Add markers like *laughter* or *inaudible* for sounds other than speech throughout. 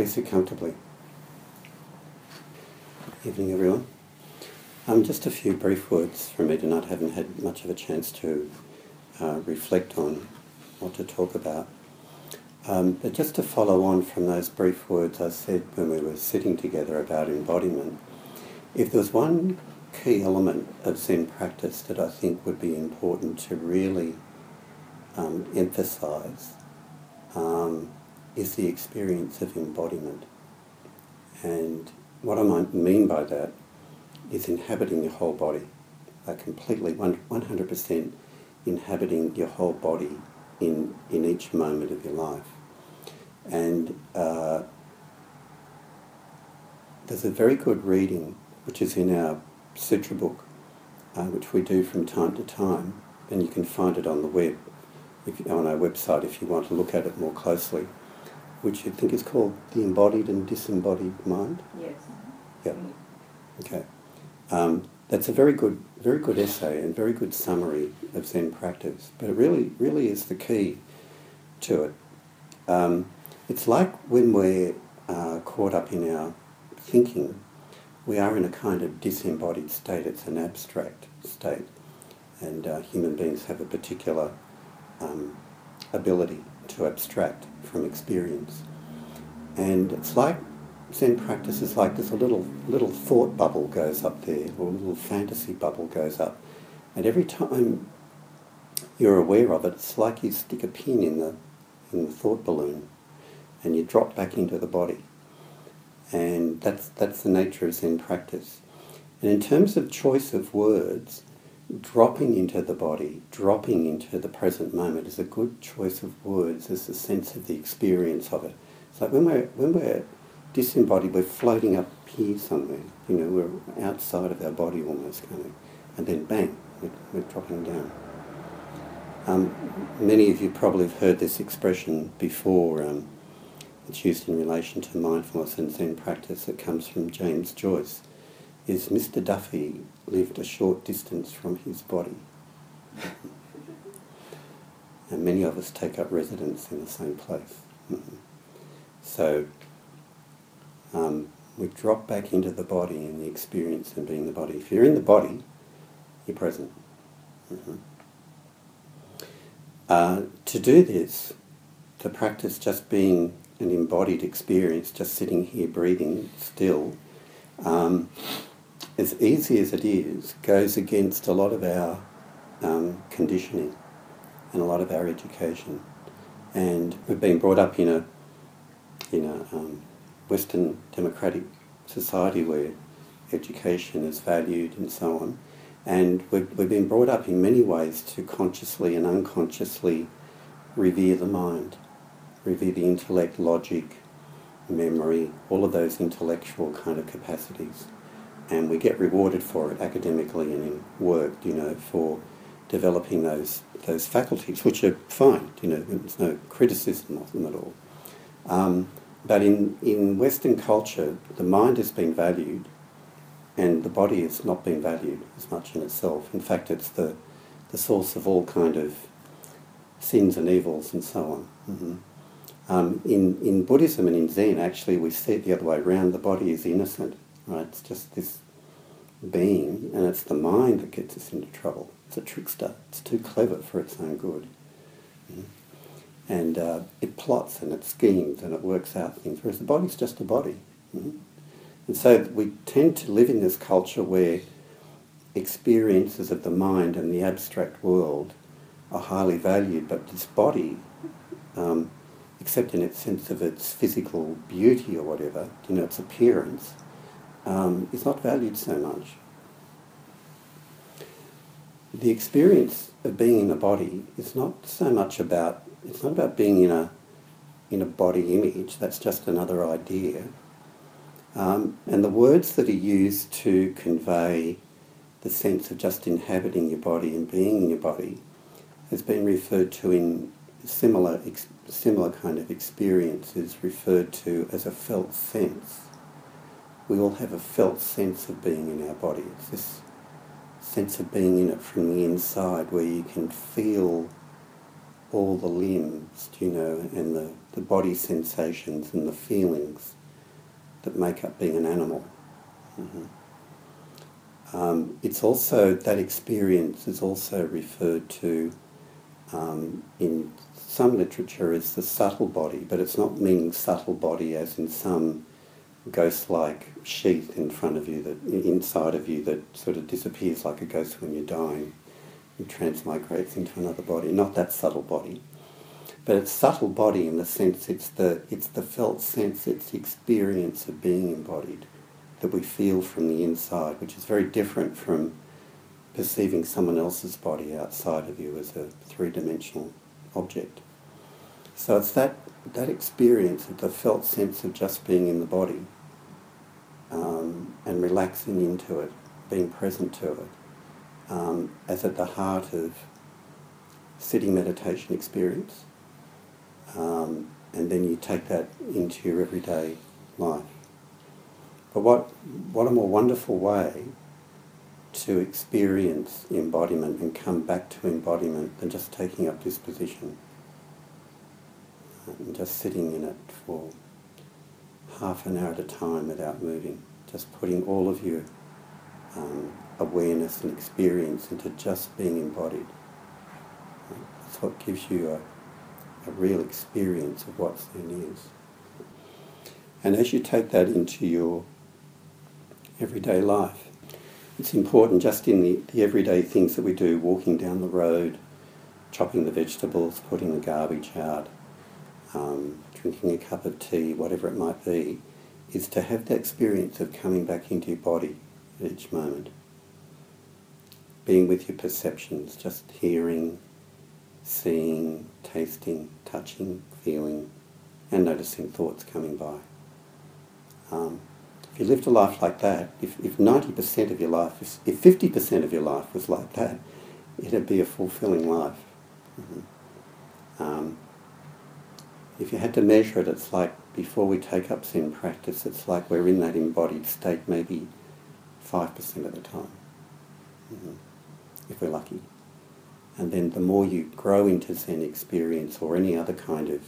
Please sit comfortably. Evening, everyone. Um, just a few brief words from me tonight. Haven't had much of a chance to uh, reflect on what to talk about. Um, but just to follow on from those brief words I said when we were sitting together about embodiment, if there was one key element of Zen practice that I think would be important to really um, emphasize um, is the experience of embodiment. And what I might mean by that is inhabiting your whole body, like completely, 100% inhabiting your whole body in, in each moment of your life. And uh, there's a very good reading, which is in our sutra book, uh, which we do from time to time, and you can find it on the web, if, on our website if you want to look at it more closely, which I think is called The Embodied and Disembodied Mind. Yes. Yeah. Okay. Um, that's a very good, very good essay and very good summary of Zen practice. But it really, really is the key to it. Um, it's like when we're uh, caught up in our thinking, we are in a kind of disembodied state. It's an abstract state, and uh, human beings have a particular um, ability to abstract from experience. And it's like Zen practice is like this a little little thought bubble goes up there, or a little fantasy bubble goes up, and every time you're aware of it, it's like you stick a pin in the in the thought balloon, and you drop back into the body, and that's that's the nature of Zen practice. And in terms of choice of words, dropping into the body, dropping into the present moment is a good choice of words as a sense of the experience of it. It's like when we're when we're disembodied, we're floating up here somewhere. You know, we're outside of our body almost, of, and then bang, we're, we're dropping down. Um, many of you probably have heard this expression before. Um, it's used in relation to mindfulness and Zen practice. It comes from James Joyce. Is Mr. Duffy lived a short distance from his body? *laughs* and many of us take up residence in the same place. *laughs* so um, we drop back into the body and the experience of being the body. If you're in the body, you're present. Mm-hmm. *laughs* Uh, to do this, to practice just being an embodied experience, just sitting here breathing still, um, as easy as it is, goes against a lot of our um, conditioning and a lot of our education. And we've been brought up in a in a um, Western democratic society where education is valued and so on. And we've, we've been brought up in many ways to consciously and unconsciously revere the mind, revere the intellect, logic, memory, all of those intellectual kind of capacities. And we get rewarded for it academically and in work, you know, for developing those those faculties, which are fine, you know, there's no criticism of them at all. Um, but in, in Western culture, the mind has been valued and the body has not been valued as much in itself. In fact, it's the, the source of all kind of sins and evils and so on. Mm-hmm. Um, in, in Buddhism and in Zen, actually, we see it the other way around. The body is innocent, right? It's just this being, and it's the mind that gets us into trouble. It's a trickster. It's too clever for its own good. Mm-hmm and uh, it plots and it schemes and it works out things, whereas the body's just a body. Mm-hmm. And so we tend to live in this culture where experiences of the mind and the abstract world are highly valued, but this body, um, except in its sense of its physical beauty or whatever, you know, its appearance, um, is not valued so much. The experience of being in a body is not so much about it's not about being in a in a body image. That's just another idea. Um, and the words that are used to convey the sense of just inhabiting your body and being in your body has been referred to in similar similar kind of experiences referred to as a felt sense. We all have a felt sense of being in our body. It's this sense of being in it from the inside where you can feel all the limbs, you know, and the, the body sensations and the feelings that make up being an animal. Mm-hmm. Um, it's also, that experience is also referred to um, in some literature as the subtle body, but it's not meaning subtle body as in some ghost-like sheath in front of you, that inside of you that sort of disappears like a ghost when you're dying and transmigrates into another body. Not that subtle body, but it's subtle body in the sense it's the it's the felt sense, it's the experience of being embodied that we feel from the inside, which is very different from perceiving someone else's body outside of you as a three-dimensional object. So it's that that experience of the felt sense of just being in the body um, and relaxing into it, being present to it, um, as at the heart of sitting meditation experience. Um, and then you take that into your everyday life. But what, what a more wonderful way to experience embodiment and come back to embodiment than just taking up this position and just sitting in it for half an hour at a time without moving, just putting all of your um, awareness and experience into just being embodied. That's what gives you a, a real experience of what Zen is. And as you take that into your everyday life, it's important just in the, the everyday things that we do, walking down the road, chopping the vegetables, putting the garbage out, um, drinking a cup of tea, whatever it might be, is to have the experience of coming back into your body at each moment. Being with your perceptions, just hearing, seeing, tasting, touching, feeling, and noticing thoughts coming by. Um, if you lived a life like that, if, if 90% of your life, if, if 50% of your life was like that, it'd be a fulfilling life. Mm-hmm. Um, if you had to measure it, it's like before we take up Zen practice, it's like we're in that embodied state maybe 5% of the time, mm-hmm. if we're lucky. And then the more you grow into Zen experience or any other kind of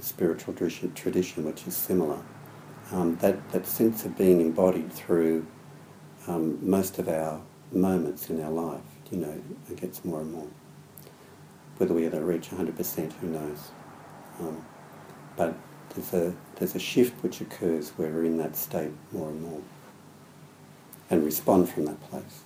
spiritual tradition which is similar, um, that, that sense of being embodied through um, most of our moments in our life, you know, it gets more and more. Whether we ever reach 100%, who knows? Um, but there's a, there's a shift which occurs where we're in that state more and more and respond from that place.